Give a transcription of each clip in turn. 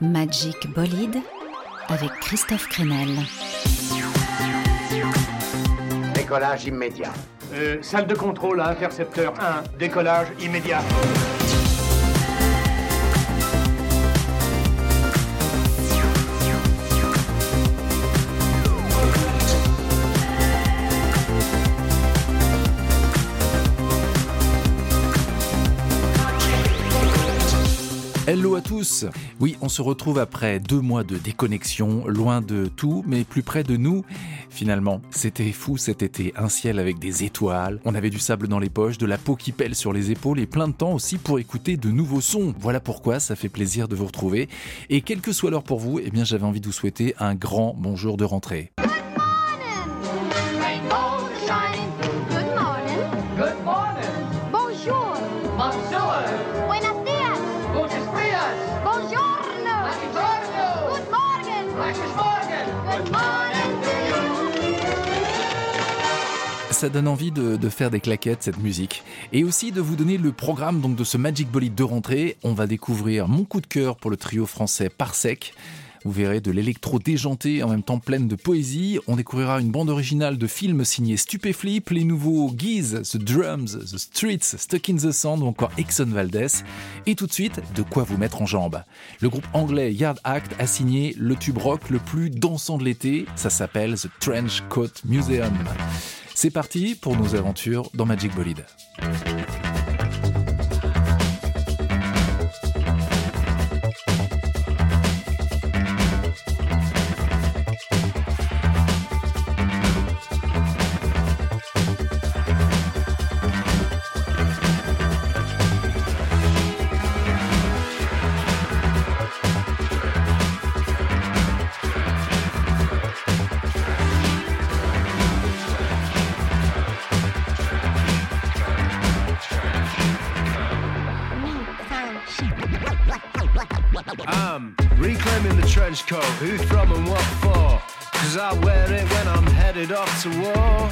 Magic Bolide avec Christophe Crenel. Décollage immédiat. Euh, salle de contrôle à intercepteur 1, décollage immédiat. Hello à tous Oui, on se retrouve après deux mois de déconnexion, loin de tout, mais plus près de nous. Finalement, c'était fou cet été, un ciel avec des étoiles, on avait du sable dans les poches, de la peau qui pèle sur les épaules et plein de temps aussi pour écouter de nouveaux sons. Voilà pourquoi ça fait plaisir de vous retrouver. Et quelle que soit l'heure pour vous, eh bien j'avais envie de vous souhaiter un grand bonjour de rentrée. Ça donne envie de, faire des claquettes, cette musique. Et aussi de vous donner le programme donc de ce Magic Bolide de rentrée. On va découvrir mon coup de cœur pour le trio français Parsec. Vous verrez de l'électro déjanté en même temps pleine de poésie. On découvrira une bande originale de films signés Stupéflip, les nouveaux Geese, The Drums, The Streets, Stuck in the Sand ou encore Exxon Valdez. Et tout de suite, de quoi vous mettre en jambe. Le groupe anglais Yard Act a signé le tube rock le plus dansant de l'été. Ça s'appelle The Trench Coat Museum. C'est parti pour nos aventures dans Magic Bolide. trench coat. Who from and what for? Cause I wear it when I'm headed off to war.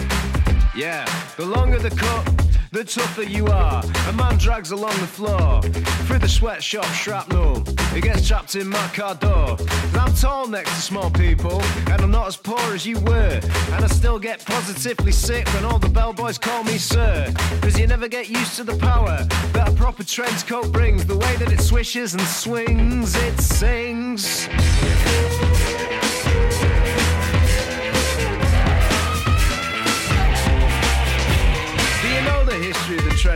Yeah, the longer the cut, the tougher you are. A man drags along the floor through the sweatshop shrapnel. He gets trapped in my car door. And I'm tall next to small people, and I'm not as poor as you were. And I still get positively sick when all the bellboys call me sir. Cause you never get used to the power that a proper trench coat brings. The way that it swishes and swings, it sings.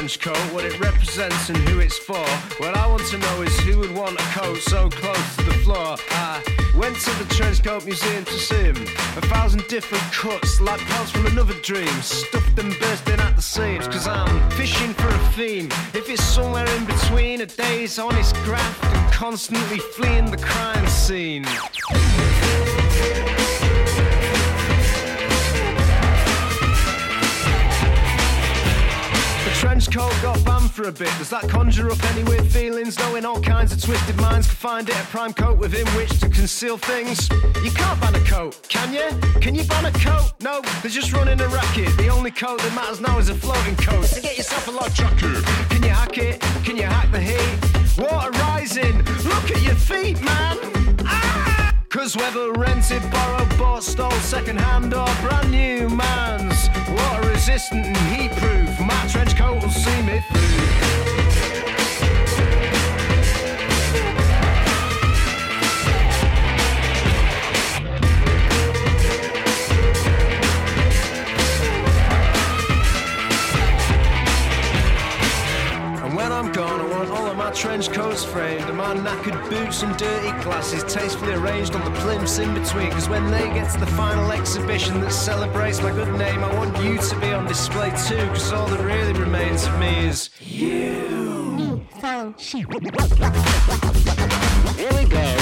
Trench coat, what it represents and who it's for. What I want to know is who would want a coat so close to the floor. I went to the trench coat museum to see him. A thousand different cuts, like parts from another dream. Stuffed and bursting at the seams, cause I'm fishing for a theme. If it's somewhere in between a day's honest graft and constantly fleeing the crime scene. Trench coat got banned for a bit. Does that conjure up any weird feelings? Knowing all kinds of twisted minds can find it a prime coat within which to conceal things. You can't ban a coat, can you? Can you ban a coat? No, they're just running a racket. The only coat that matters now is a floating coat. So get yourself a log jacket. Can you hack it? Can you hack the heat? Water rising. Look at your feet, man. Ah! Cause whether rented, borrowed, bought, stole, second hand or brand new man's water resistant and heat boots and dirty glasses tastefully arranged on the plimps in between. Cause when they get to the final exhibition that celebrates my good name, I want you to be on display too. Cause all that really remains of me is you. Here we go.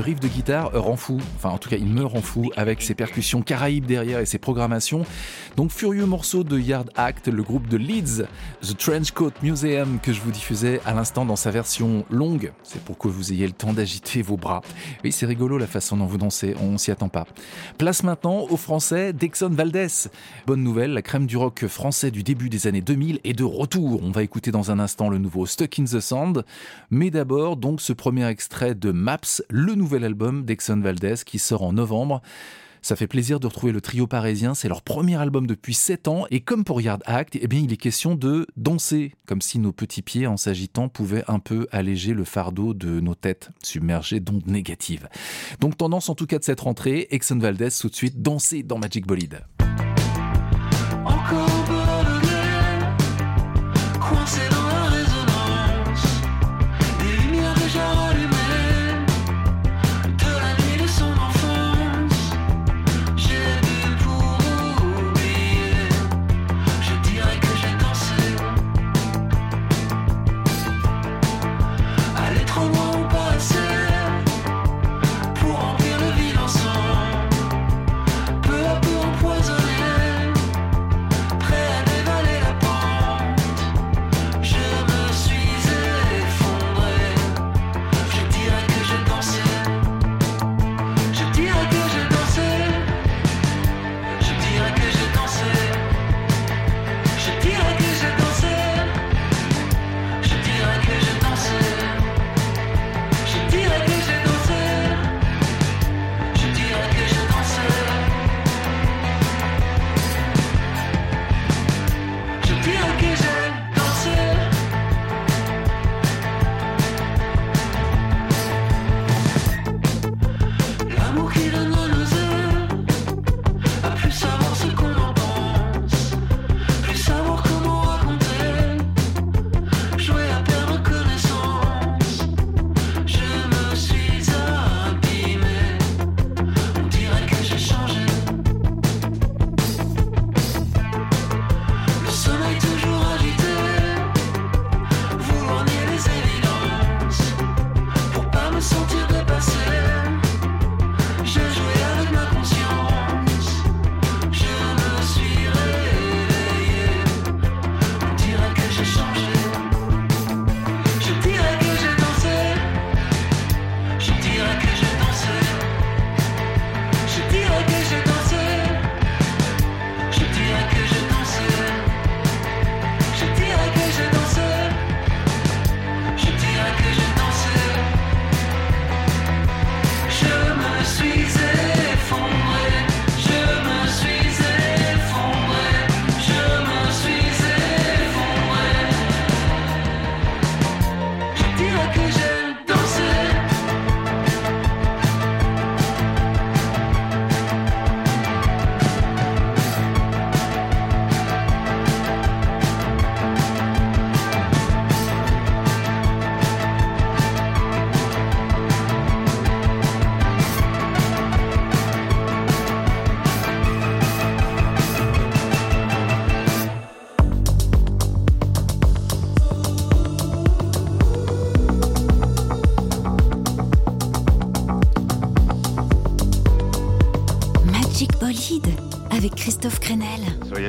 Riff de guitare rend fou, enfin en tout cas il me rend fou avec ses percussions caraïbes derrière et ses programmations. Donc furieux morceau de Yard Act, le groupe de Leeds, The Trench Coat Museum que je vous diffusais à l'instant dans sa version longue. C'est pour que vous ayez le temps d'agiter vos bras. Oui, c'est rigolo la façon dont vous dansez, on s'y attend pas. Place maintenant au français Dexon Valdez. Bonne nouvelle, la crème du rock français du début des années 2000 est de retour. On va écouter dans un instant le nouveau Stuck in the Sand. Mais d'abord, donc, ce premier extrait de Maps, le nouvel album d'Exxon Valdez qui sort en novembre. Ça fait plaisir de retrouver le trio parisien, c'est leur premier album depuis 7 ans, et comme pour Yard Act, eh bien, il est question de danser, comme si nos petits pieds, en s'agitant, pouvaient un peu alléger le fardeau de nos têtes submergées d'ondes négatives. Donc tendance en tout cas de cette rentrée, Exxon Valdez tout de suite danser dans Magic Bolide.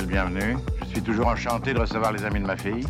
Le bienvenu. Je suis toujours enchanté de recevoir les amis de ma fille.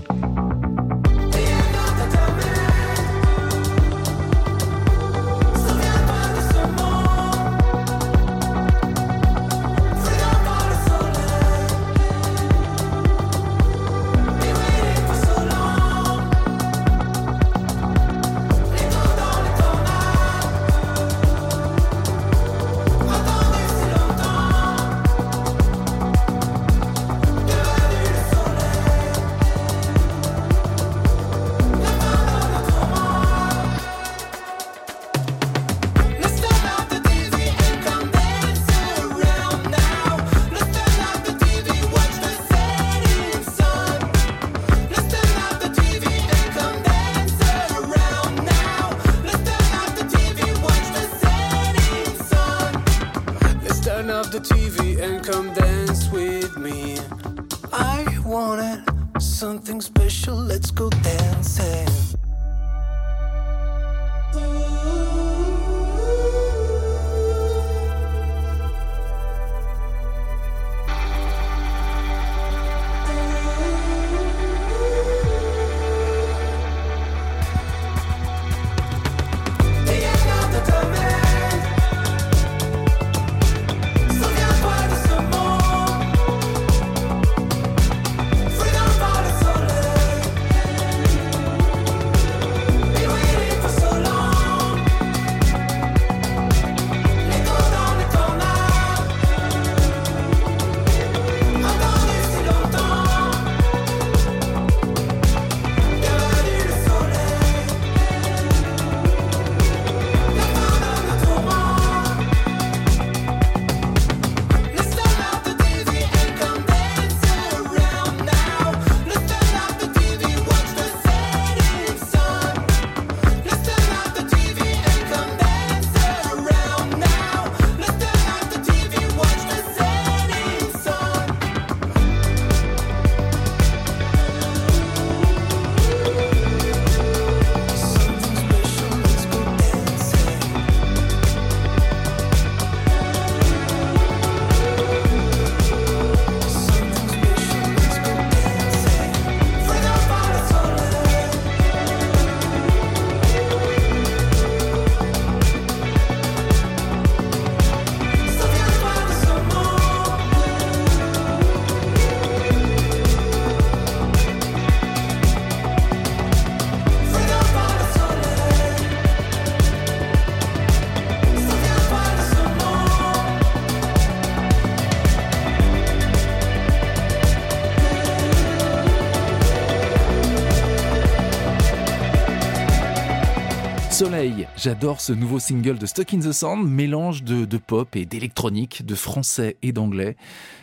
J'adore ce nouveau single de Stuck in the Sand, mélange de, pop et d'électronique, de français et d'anglais.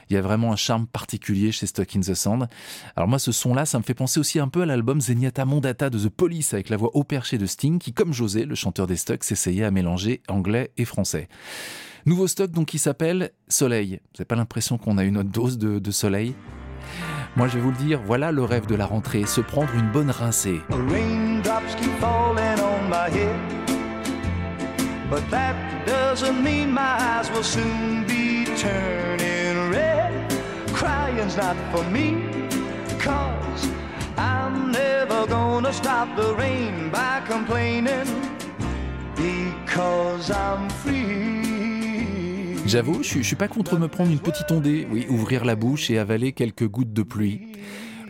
Il y a vraiment un charme particulier chez Stuck in the Sand. Alors moi, ce son-là, ça me fait penser aussi un peu à l'album Zenyatta Mondata de The Police avec la voix haut perché de Sting qui, comme José, le chanteur des Stuck, s'essayait à mélanger anglais et français. Nouveau stock donc qui s'appelle Soleil. Vous n'avez pas l'impression qu'on a une autre dose de, soleil? Moi, je vais vous le dire, voilà le rêve de la rentrée, se prendre une bonne rincée. Raindrops keep falling on my head. But that doesn't mean my eyes will soon be turning red. Crying's not for me, cause I'm never gonna stop the rain by complaining. Because I'm free. J'avoue, je, je suis pas contre me prendre une petite ondée, oui, ouvrir la bouche et avaler quelques gouttes de pluie.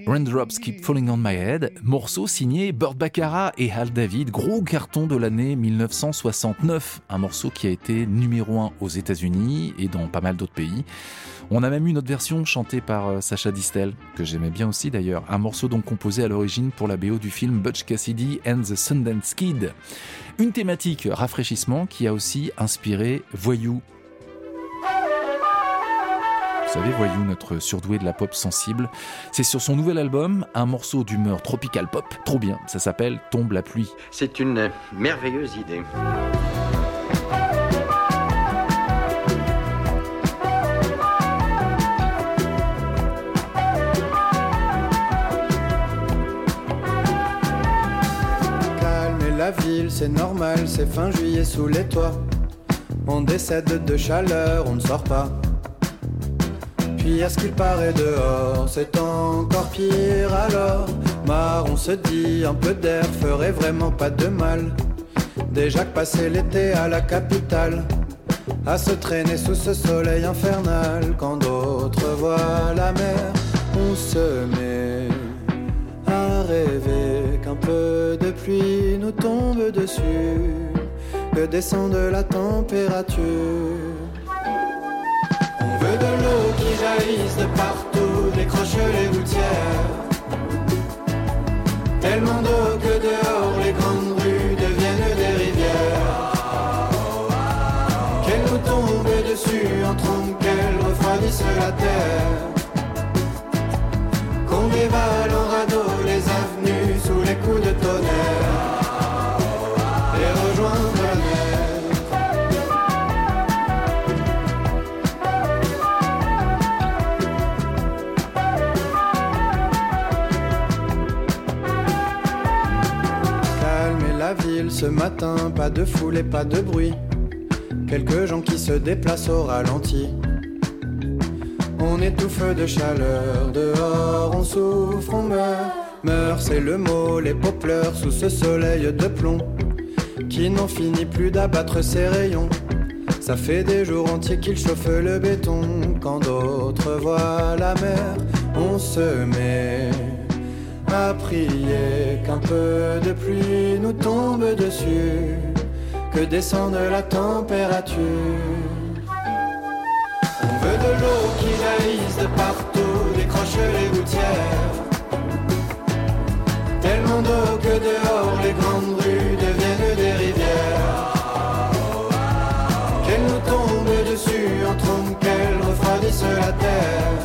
Raindrops Keep Falling on My Head, morceau signé Burt Baccarat et Hal David, gros carton de l'année 1969, un morceau qui a été numéro un aux États-Unis et dans pas mal d'autres pays. On a même eu une autre version chantée par euh, Sacha Distel, que j'aimais bien aussi d'ailleurs, un morceau donc composé à l'origine pour la BO du film Butch Cassidy and the Sundance Kid. Une thématique rafraîchissement qui a aussi inspiré Voyou vous savez, Voyou, notre surdoué de la pop sensible. C'est sur son nouvel album, un morceau d'humeur tropical pop, trop bien. Ça s'appelle Tombe la pluie. C'est une merveilleuse idée. La ville, c'est normal, c'est fin juillet sous les toits. On décède de chaleur, on ne sort pas. À ce qu'il paraît dehors, c'est encore pire alors. Mar, on se dit, un peu d'air ferait vraiment pas de mal. Déjà que passer l'été à la capitale, à se traîner sous ce soleil infernal, quand d'autres voient la mer, on se met à rêver qu'un peu de pluie nous tombe dessus, que descende la température. On veut de l'eau qui jaillisse de partout, décroche les gouttières. Tellement d'eau que dehors les grandes rues deviennent des rivières. Qu'elle nous tombe dessus en trompe, qu'elle refroidisse la terre. Qu'on dévale en ce matin, pas de foule et pas de bruit. Quelques gens qui se déplacent au ralenti. On étouffe de chaleur, dehors on souffre, on meurt. Meurt, c'est le mot, les pleurent sous ce soleil de plomb qui n'en finit plus d'abattre ses rayons. Ça fait des jours entiers qu'il chauffe le béton. Quand d'autres voient la mer, on se met à prier qu'un peu de pluie nous tombe dessus, que descende la température. On veut de l'eau qui jaillisse de partout, décroche les gouttières. Tellement d'eau que dehors les grandes rues deviennent des rivières. Qu'elle nous tombe dessus en trompe, qu'elle refroidisse la terre.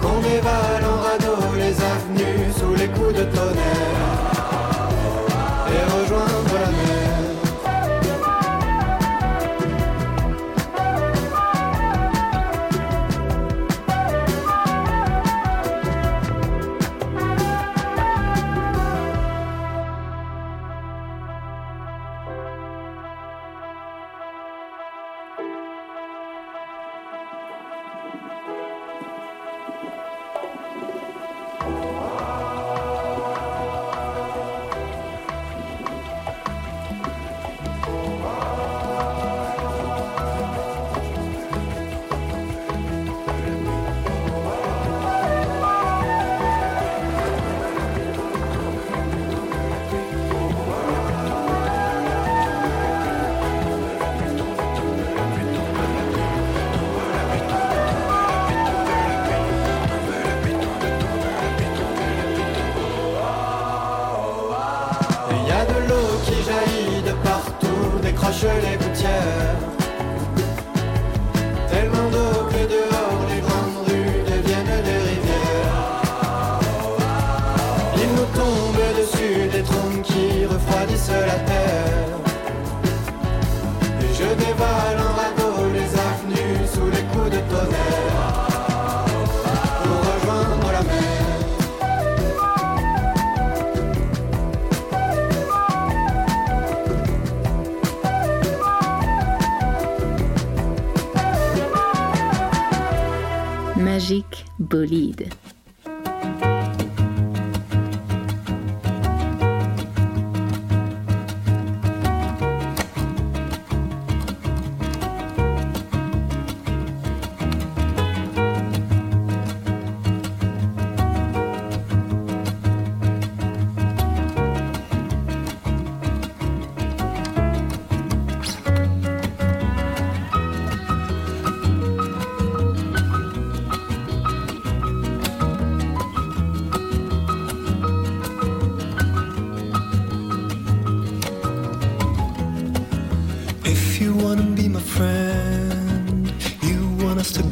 Qu'on dévale les avenues sous les coups de tonnerre. Magique bolide. If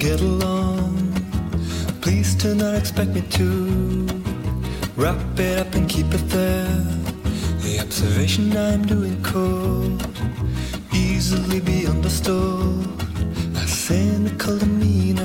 get along. Please do not expect me to wrap it up and keep it there. The observation I'm doing could easily be understood. A cynical demeanor,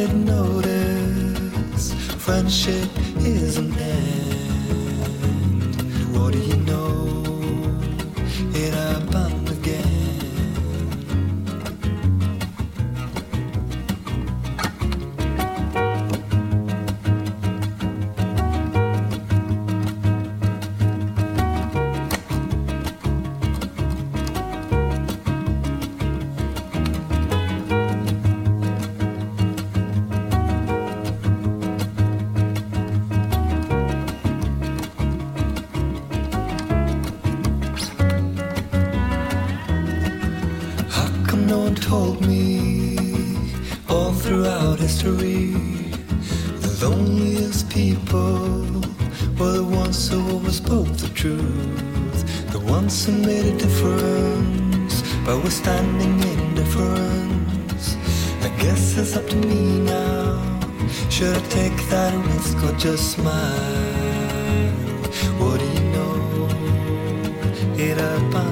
had known. Just smile? What do you know? It happened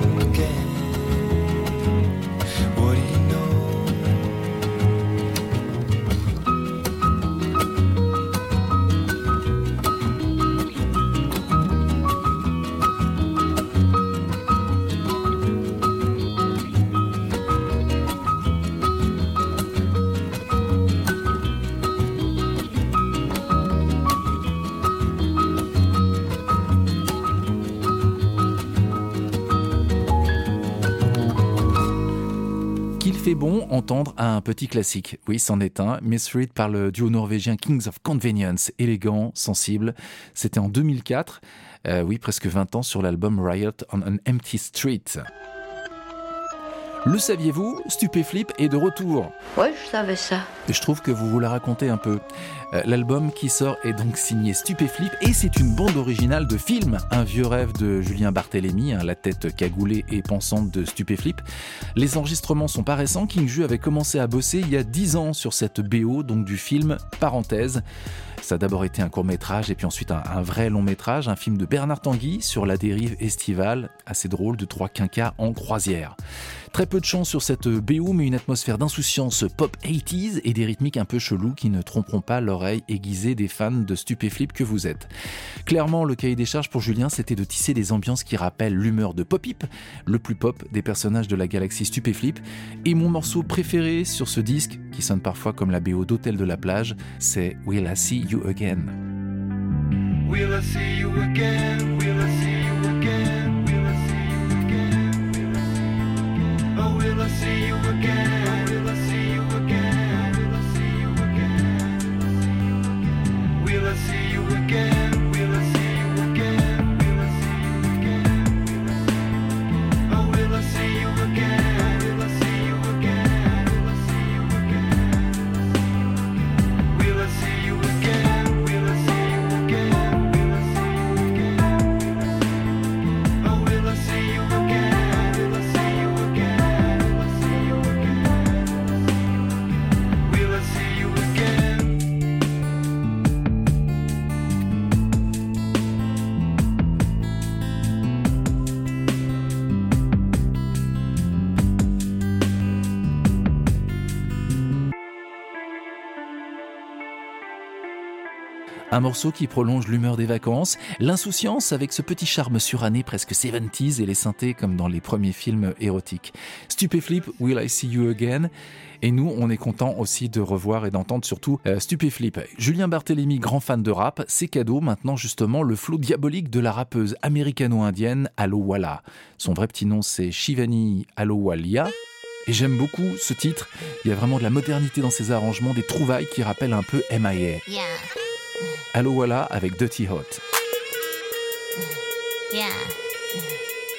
bon entendre un petit classique. Oui, c'en est un. Miss Reed par le duo norvégien Kings of Convenience, élégant, sensible. C'était en 2004. Euh, oui, presque 20 ans sur l'album Riot on an Empty Street. Le saviez-vous Stupéflip est de retour. Ouais, je savais ça. Et je trouve que vous vous la racontez un peu. Euh, L'album qui sort est donc signé Stupéflip et c'est une bande originale de film, un vieux rêve de Julien Barthélémy, hein, la tête cagoulée et pensante de Stupéflip. Les enregistrements sont pas récents, King Ju avait commencé à bosser il y a 10 ans sur cette BO, donc du film Parenthèse. Ça a d'abord été un court métrage et puis ensuite un, vrai long métrage, un film de Bernard Tanguy sur la dérive estivale, assez drôle, de trois quinquas en croisière. Très peu de chance sur cette BO, mais une atmosphère d'insouciance pop 80s et des rythmiques un peu chelous qui ne tromperont pas l'oreille aiguisée des fans de Stupéflip que vous êtes. Clairement, le cahier des charges pour Julien, c'était de tisser des ambiances qui rappellent l'humeur de Pop-Hip, le plus pop des personnages de la galaxie Stupéflip. Et mon morceau préféré sur ce disque, qui sonne parfois comme la BO d'Hôtel de la plage, c'est Will I See You Again. Will I see you again? Will I see you again? Will I see you again? Will I see you again? Oh, will I see you again? Will I see you again? Will I see you again? Will I see you again? Will I see you again? Un morceau qui prolonge l'humeur des vacances, l'insouciance avec ce petit charme suranné presque 70s et les synthés comme dans les premiers films érotiques. Stupéflip, Will I See You Again? Et nous, on est content aussi de revoir et d'entendre surtout euh, Stupéflip. Julien Barthélémy, grand fan de rap, c'est cadeau maintenant justement le flot diabolique de la rappeuse américano-indienne Alowala. Son vrai petit nom c'est Shivani Alowalia. Et j'aime beaucoup ce titre. Il y a vraiment de la modernité dans ses arrangements, des trouvailles qui rappellent un peu MIA. Alowala avec Dirty Hot. Yeah.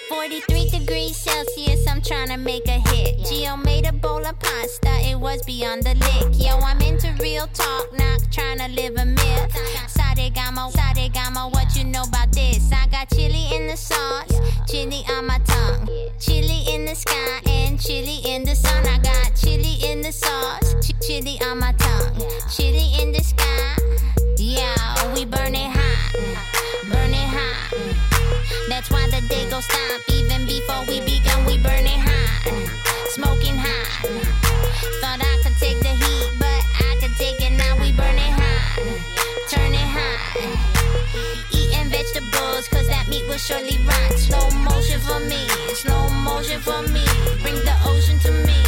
43 degrees Celsius, I'm trying to make a hit. Gio made a bowl of pasta, it was beyond the lick. Yo, I'm into real talk, not trying to live a myth. Sade Gamo, Sade Gamo, what you know about this? I got chili in the sauce, chili on my tongue. Chili in the sky and chili in the sun. I got chili in the sauce, ch chili on my tongue. Chili in the sky, yeah, we burn it hot, burn it hot. That's why the day gon' stop even before we begun. We burning hot, smoking hot. Thought I could take the heat, but I could take it now. We burning hot, turning hot. Eating vegetables, cause that meat will surely rot. Slow motion for me, slow motion for me. Bring the ocean to me,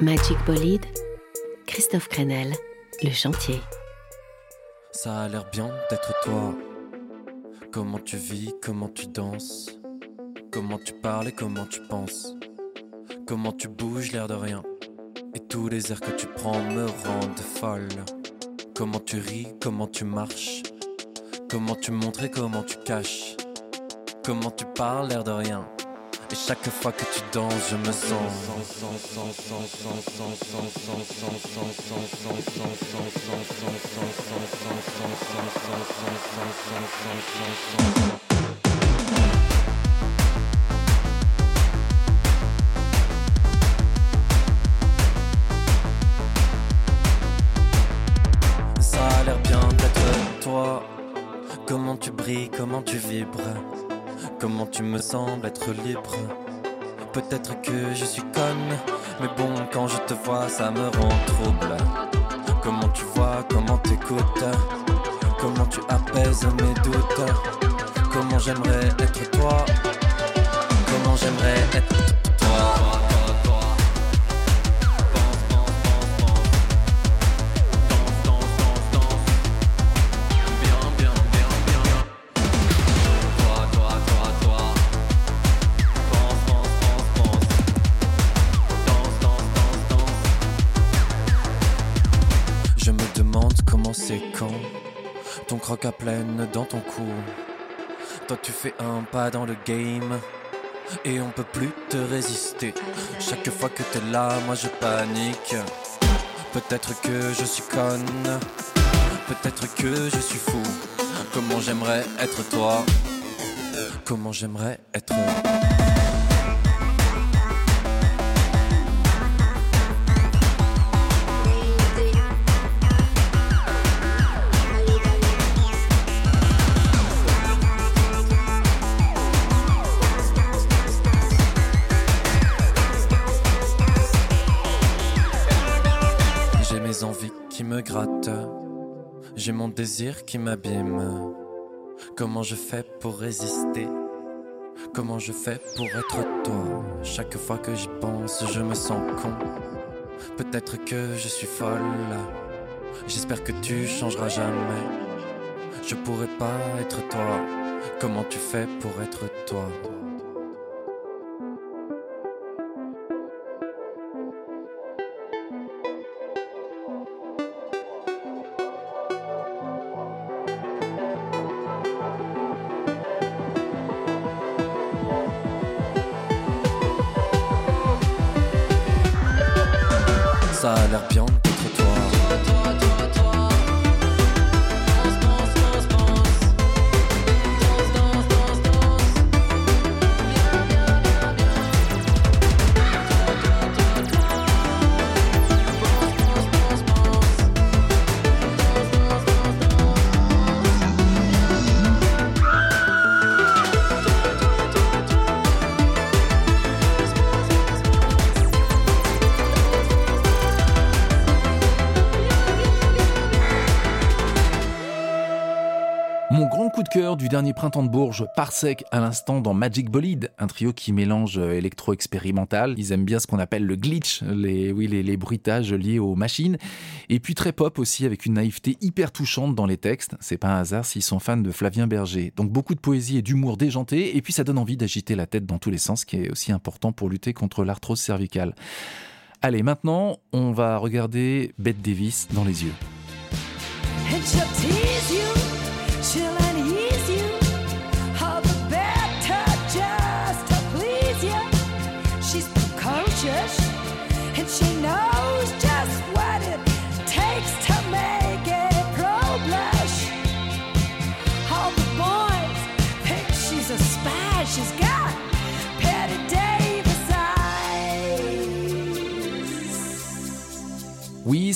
Magic Bolide, Christophe Crenel, le chantier. Ça a l'air bien d'être toi. Comment tu vis, comment tu danses, comment tu parles et comment tu penses, comment tu bouges l'air de rien. Et tous les airs que tu prends me rendent folle. Comment tu ris, comment tu marches, comment tu montres et comment tu caches, comment tu parles l'air de rien. Et chaque fois que tu danses, je me sens. Comment tu me sembles être libre? Peut-être que je suis conne, mais bon, quand je te vois, ça me rend trouble. Comment tu vois, comment t'écoutes? Comment tu apaises mes doutes? Comment j'aimerais être toi? Comment j'aimerais être à pleine dans ton cou. toi tu fais un pas dans le game et on peut plus te résister. Chaque fois que t'es là, moi je panique. Peut-être que je suis conne, peut-être que je suis fou. Comment j'aimerais être toi, comment j'aimerais être. J'ai mon désir qui m'abîme. Comment je fais pour résister? Comment je fais pour être toi Chaque fois que j'y pense, je me sens con. Peut-être que je suis folle. J'espère que tu changeras jamais. Je pourrais pas être toi. Comment tu fais pour être toi? Printemps de Bourges, Parsec à l'instant dans Magic Bolide, un trio qui mélange euh, électro-expérimental. Ils aiment bien ce qu'on appelle le glitch, les, oui, les, les bruitages liés aux machines. Et puis très pop aussi, avec une naïveté hyper touchante dans les textes. C'est pas un hasard s'ils sont fans de Flavien Berger. Donc beaucoup de poésie et d'humour déjanté. Et puis ça donne envie d'agiter la tête dans tous les sens, ce qui est aussi important pour lutter contre l'arthrose cervicale. Allez, maintenant, on va regarder Bette Davis dans les yeux.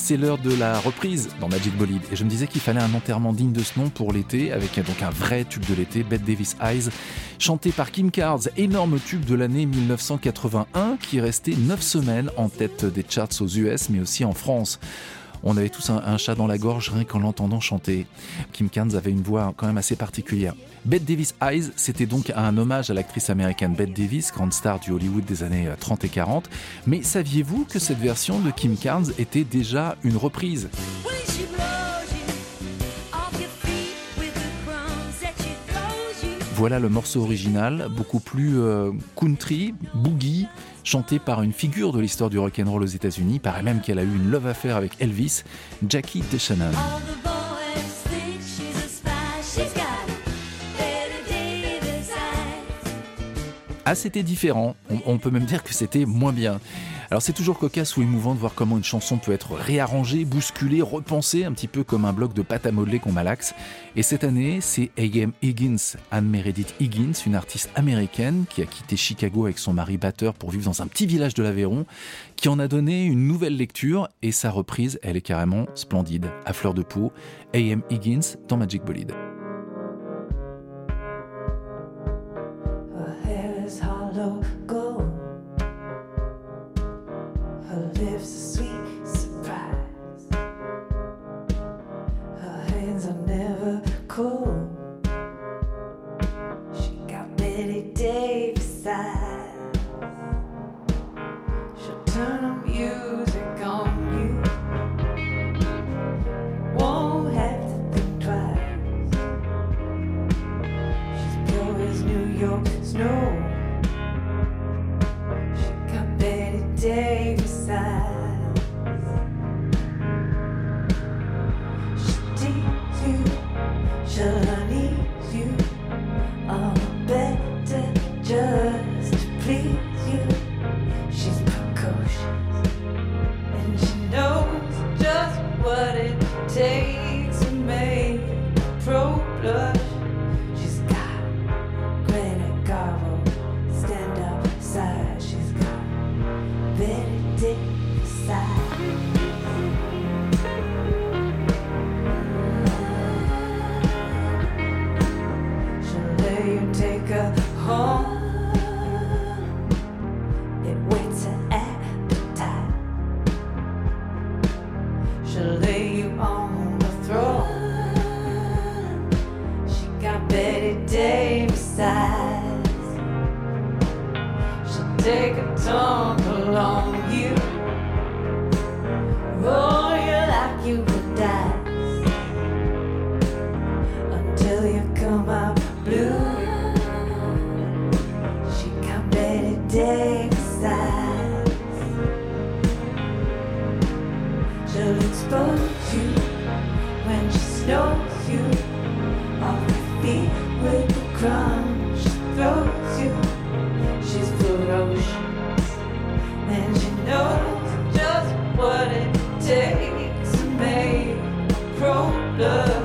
C'est l'heure de la reprise dans Magic Bolide. Et je me disais qu'il fallait un enterrement digne de ce nom pour l'été, avec donc un vrai tube de l'été, Bette Davis Eyes, chanté par Kim Cards, énorme tube de l'année 1981, qui est resté 9 semaines en tête des charts aux US, mais aussi en France. On avait tous un, un chat dans la gorge rien qu'en l'entendant chanter. Kim Carnes avait une voix quand même assez particulière. Bette Davis Eyes, c'était donc un hommage à l'actrice américaine Bette Davis, grande star du Hollywood des années 30 et 40. Mais saviez-vous que cette version de Kim Carnes était déjà une reprise? Voilà le morceau original, beaucoup plus euh, country, boogie, chanté par une figure de l'histoire du rock'n'roll aux États-Unis. Paraît même qu'elle a eu une love affaire avec Elvis, Jackie DeShannon. Ah, c'était différent. On, on peut même dire que c'était moins bien. Alors c'est toujours cocasse ou émouvant de voir comment une chanson peut être réarrangée, bousculée, repensée, un petit peu comme un bloc de pâte à modeler qu'on malaxe. Et cette année, c'est A.M. Higgins, Anne Meredith Higgins, une artiste américaine qui a quitté Chicago avec son mari batteur pour vivre dans un petit village de l'Aveyron, qui en a donné une nouvelle lecture et sa reprise, elle est carrément splendide, à fleur de peau. A.M. Higgins dans Magic Bolide. knows you, when she snows you, off the feet with the crunch she throws you. She's ferocious, and she knows just what it takes to make a.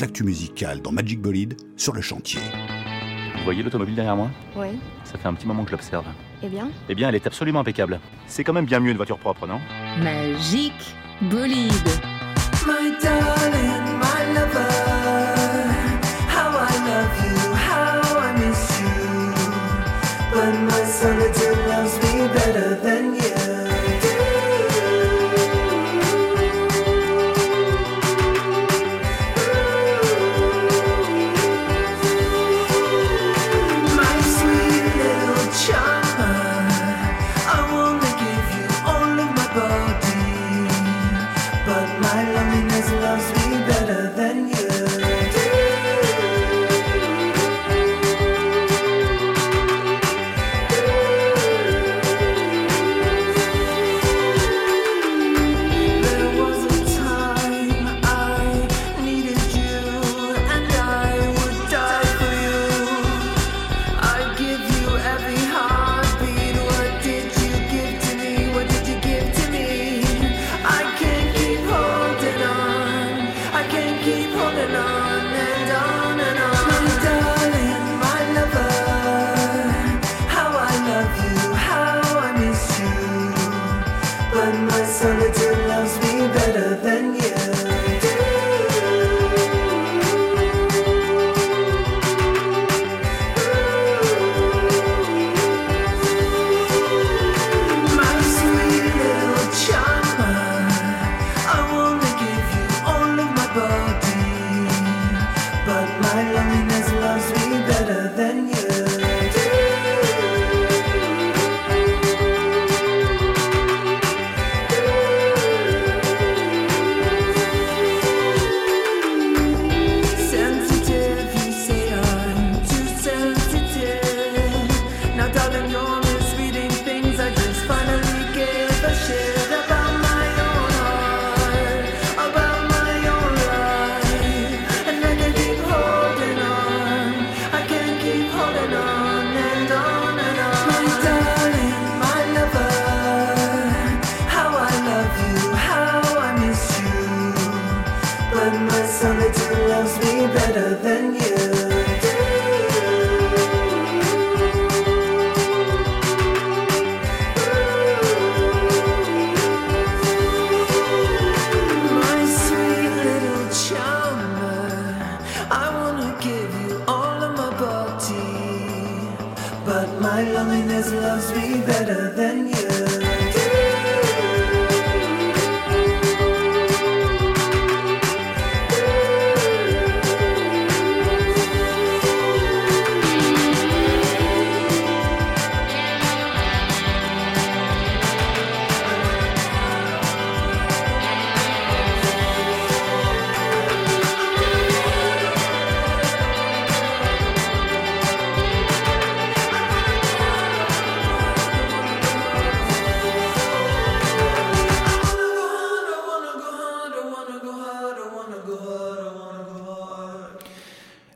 l'actu musicale dans Magic Bolide sur le chantier. Vous voyez l'automobile derrière moi? Oui. Ça fait un petit moment que je l'observe. Eh bien? Eh bien, elle est absolument impeccable. C'est quand même bien mieux une voiture propre, non? Magic Bolide. My darling.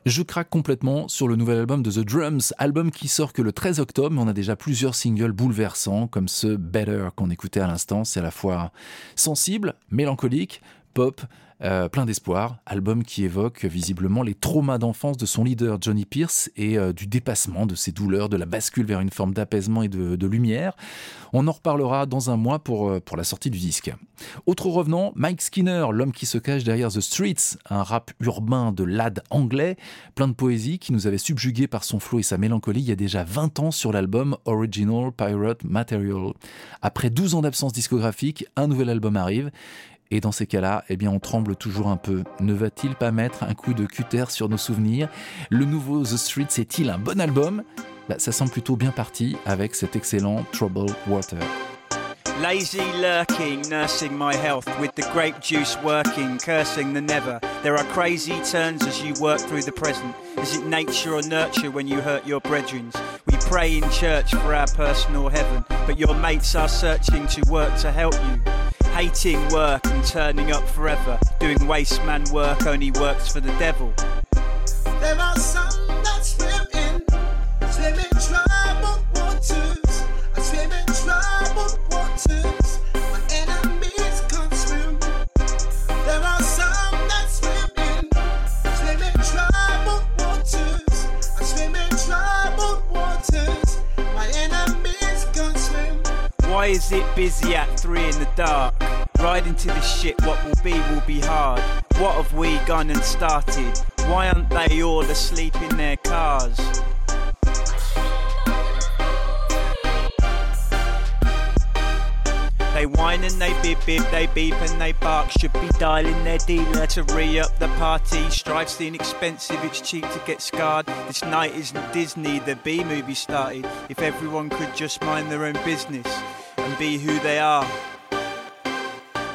Je craque complètement sur le nouvel album de The Drums, album qui sort que le 13 octobre, on a déjà plusieurs singles bouleversants, comme ce Better qu'on écoutait à l'instant. C'est à la fois sensible, mélancolique, pop, euh, plein d'espoir. Album qui évoque visiblement les traumas d'enfance de son leader Johnny Pierce et euh, du dépassement de ses douleurs, de la bascule vers une forme d'apaisement et de, lumière. On en reparlera dans un mois pour, euh, pour la sortie du disque. Autre revenant, Mike Skinner, l'homme qui se cache derrière The Streets, un rap urbain de lad anglais, plein de poésie qui nous avait subjugué par son flow et sa mélancolie il y a déjà 20 ans sur l'album Original Pirate Material. Après 12 ans d'absence discographique, un nouvel album arrive et dans ces cas-là, eh bien, on tremble toujours un peu. Ne va-t-il pas mettre un coup de cutter sur nos souvenirs? Le nouveau The Streets est-il un bon album? Bah, Ça semble plutôt bien parti avec cet excellent Trouble Water. Lazy lurking, nursing my health with the grape juice working, cursing the never. There are crazy turns as you work through the present. Is it nature or nurture when you hurt your brethren? Pray in church for our personal heaven, but your mates are searching to work to help you. Hating work and turning up forever. Doing waste man work only works for the devil. There are some that swim Why is it busy at three in the dark? Riding to the shit, what will be will be hard. What have we gone and started? Why aren't they all asleep in their cars? They whine and they bib bib, they beep and they bark. Should be dialing their dealer to re up the party. Strife's the inexpensive, it's cheap to get scarred. This night isn't Disney, the B movie started. If everyone could just mind their own business and be who they are.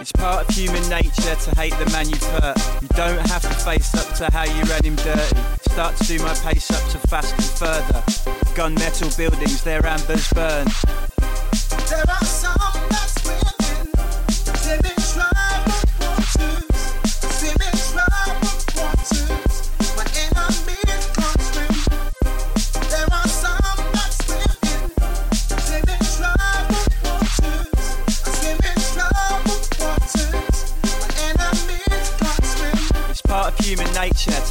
It's part of human nature to hate the man you've hurt. You don't have to face up to how you ran him dirty. Start to do my pace up to fast and further. Gunmetal buildings, their ambers burn.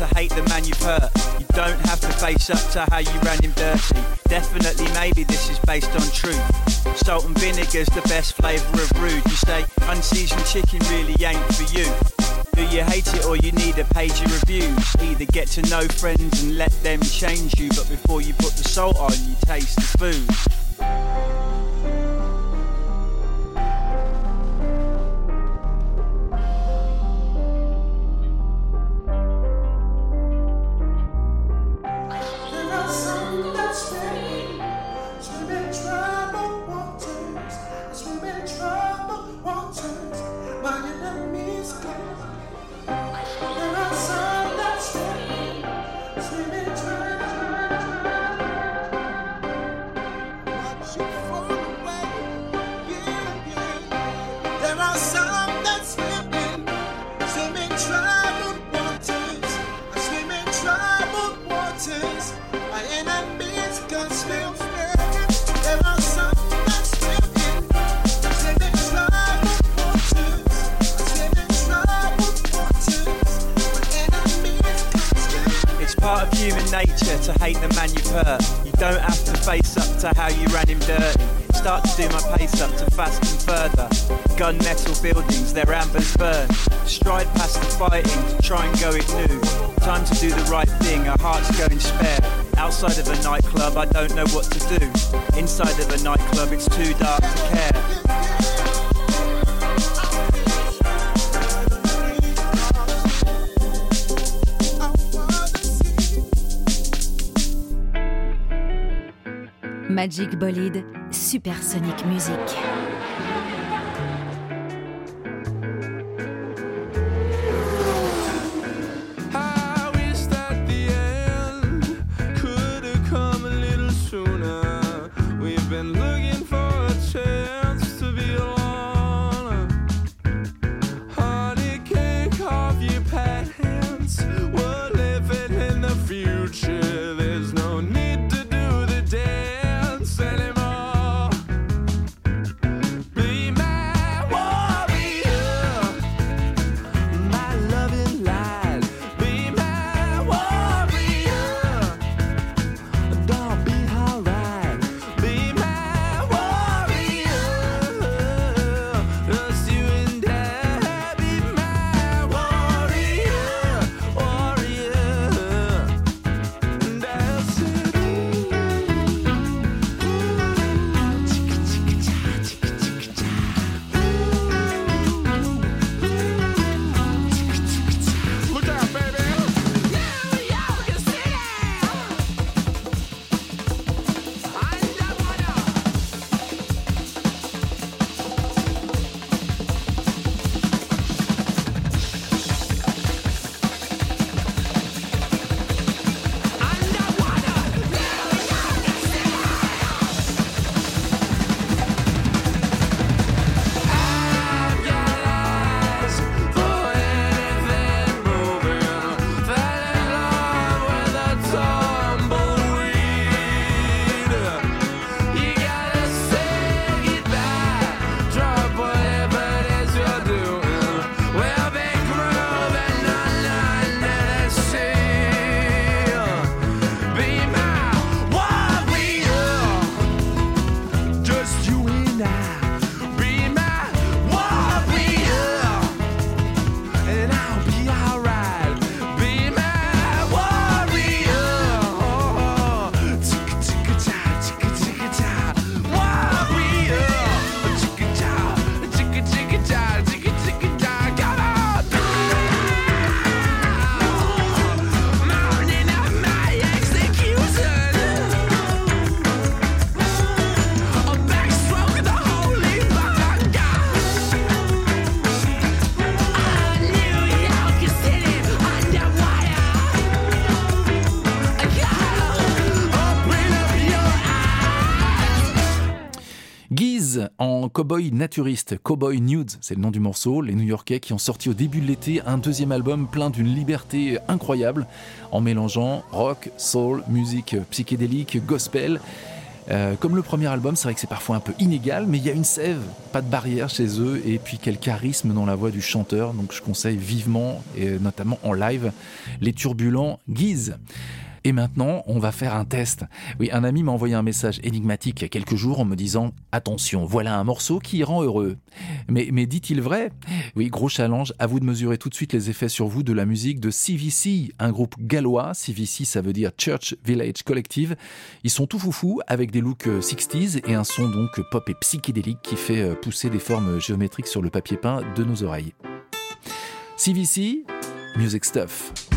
To hate the man you've hurt. You don't have to face up to how you ran him dirty. Definitely, maybe this is based on truth. Salt and vinegar's the best flavour of rude. You say unseasoned chicken really ain't for you. Do you hate it or you need a page of reviews? Either get to know friends and let them change you, but before you put the salt on, you taste the food. Human nature to hate the man you've hurt. You don't have to face up to how you ran him dirty. Start to do my pace up to fast and further. Gunmetal buildings, their ambers burn. Stride past the fighting to try and go it new. Time to do the right thing, our hearts going spare. Outside of a nightclub, I don't know what to do. Inside of a nightclub, it's too dark to care. Magic Bolide, Supersonic Music. Cowboy naturiste, Cowboy Nudes, c'est le nom du morceau. Les New-Yorkais qui ont sorti au début de l'été un deuxième album plein d'une liberté incroyable en mélangeant rock, soul, musique psychédélique, gospel. Euh, comme le premier album, c'est vrai que c'est parfois un peu inégal, mais il y a une sève, pas de barrière chez eux, et puis quel charisme dans la voix du chanteur. Donc je conseille vivement, et notamment en live, les turbulents Guise. Et maintenant, on va faire un test. Oui, un ami m'a envoyé un message énigmatique il y a quelques jours en me disant Attention, voilà un morceau qui rend heureux. Mais, mais dit-il vrai? Oui, gros challenge, à vous de mesurer tout de suite les effets sur vous de la musique de CVC, un groupe gallois. CVC, ça veut dire Church Village Collective. Ils sont tout foufou avec des looks euh, 60s et un son donc pop et psychédélique qui fait euh, pousser des formes géométriques sur le papier peint de nos oreilles. CVC, Music Stuff.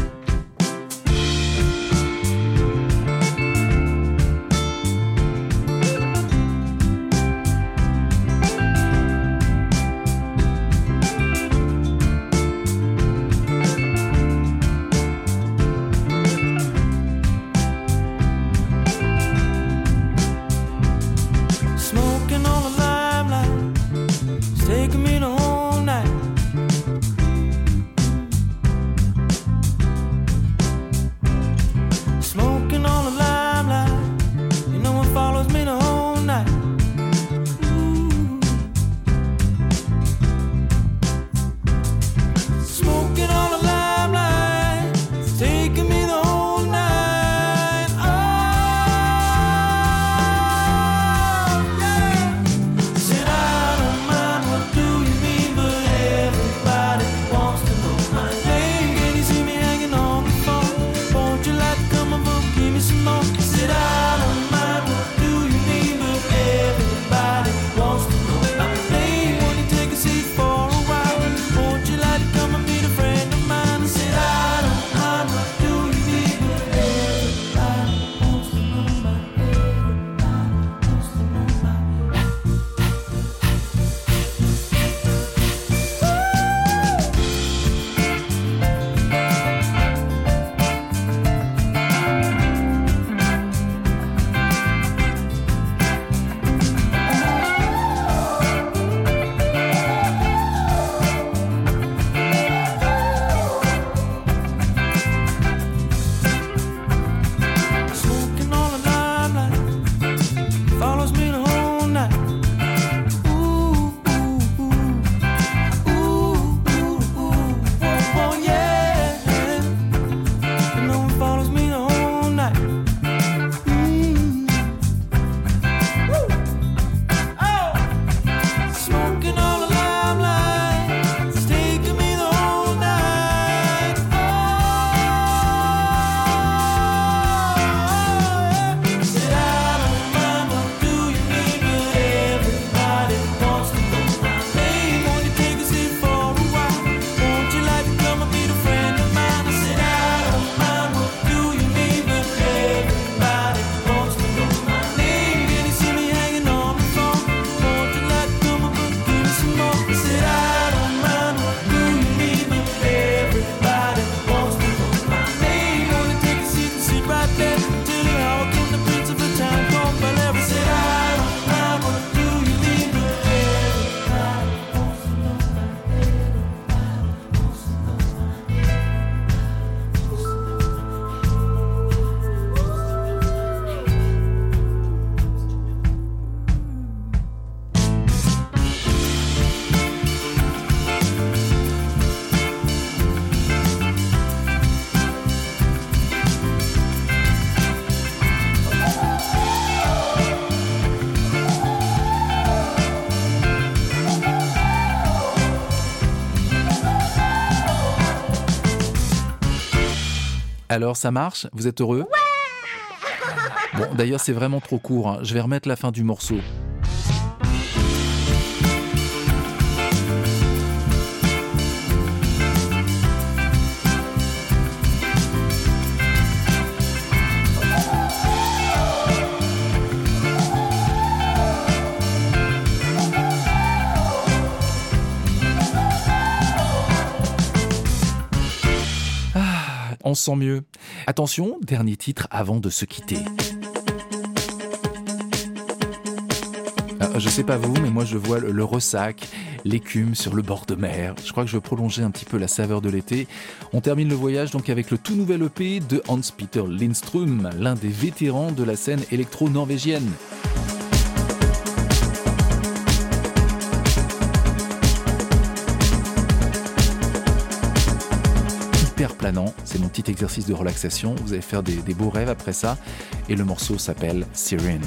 Alors, ça marche? Vous êtes heureux? Bon, d'ailleurs, c'est vraiment trop court. hein. Je vais remettre la fin du morceau. On se sent mieux. Attention, dernier titre avant de se quitter. Ah, Je sais pas vous, mais moi je vois le, ressac, l'écume sur le bord de mer. Je crois que je veux prolonger un petit peu la saveur de l'été. On termine le voyage donc avec le tout nouvel EP de Hans-Peter Lindström, l'un des vétérans de la scène électro-norvégienne. C'est mon petit exercice de relaxation. Vous allez faire des, des beaux rêves après ça. Et le morceau s'appelle Siren.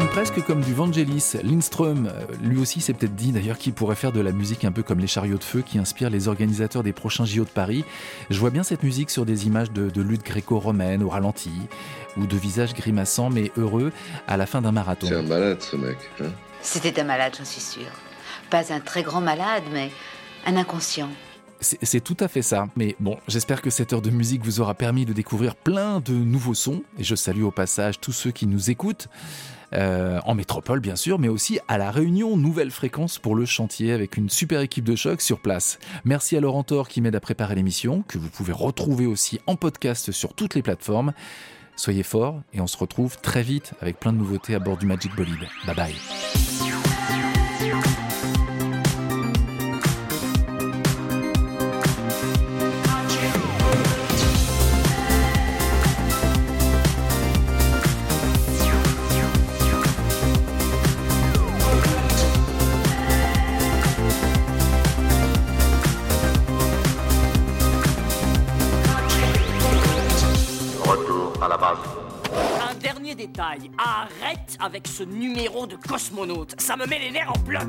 Sonne presque comme du Vangelis. Lindström, euh, lui aussi, s'est peut-être dit d'ailleurs qu'il pourrait faire de la musique un peu comme les chariots de feu qui inspirent les organisateurs des prochains JO de Paris. Je vois bien cette musique sur des images de, de lutte gréco-romaine au ralenti ou de visages grimaçants mais heureux à la fin d'un marathon. C'est un malade ce mec. Hein C'était un malade, j'en suis sûre. Pas un très grand malade, mais un inconscient. C'est tout à fait ça. Mais bon, j'espère que cette heure de musique vous aura permis de découvrir plein de nouveaux sons. Et je salue au passage tous ceux qui nous écoutent. Euh, en métropole bien sûr, mais aussi à la Réunion, nouvelle fréquence pour le chantier avec une super équipe de choc sur place. Merci à Laurent Thor qui m'aide à préparer l'émission, que vous pouvez retrouver aussi en podcast sur toutes les plateformes. Soyez forts et on se retrouve très vite avec plein de nouveautés à bord du Magic Bolide. Bye bye. Arrête avec ce numéro de cosmonaute, ça me met les nerfs en bloc.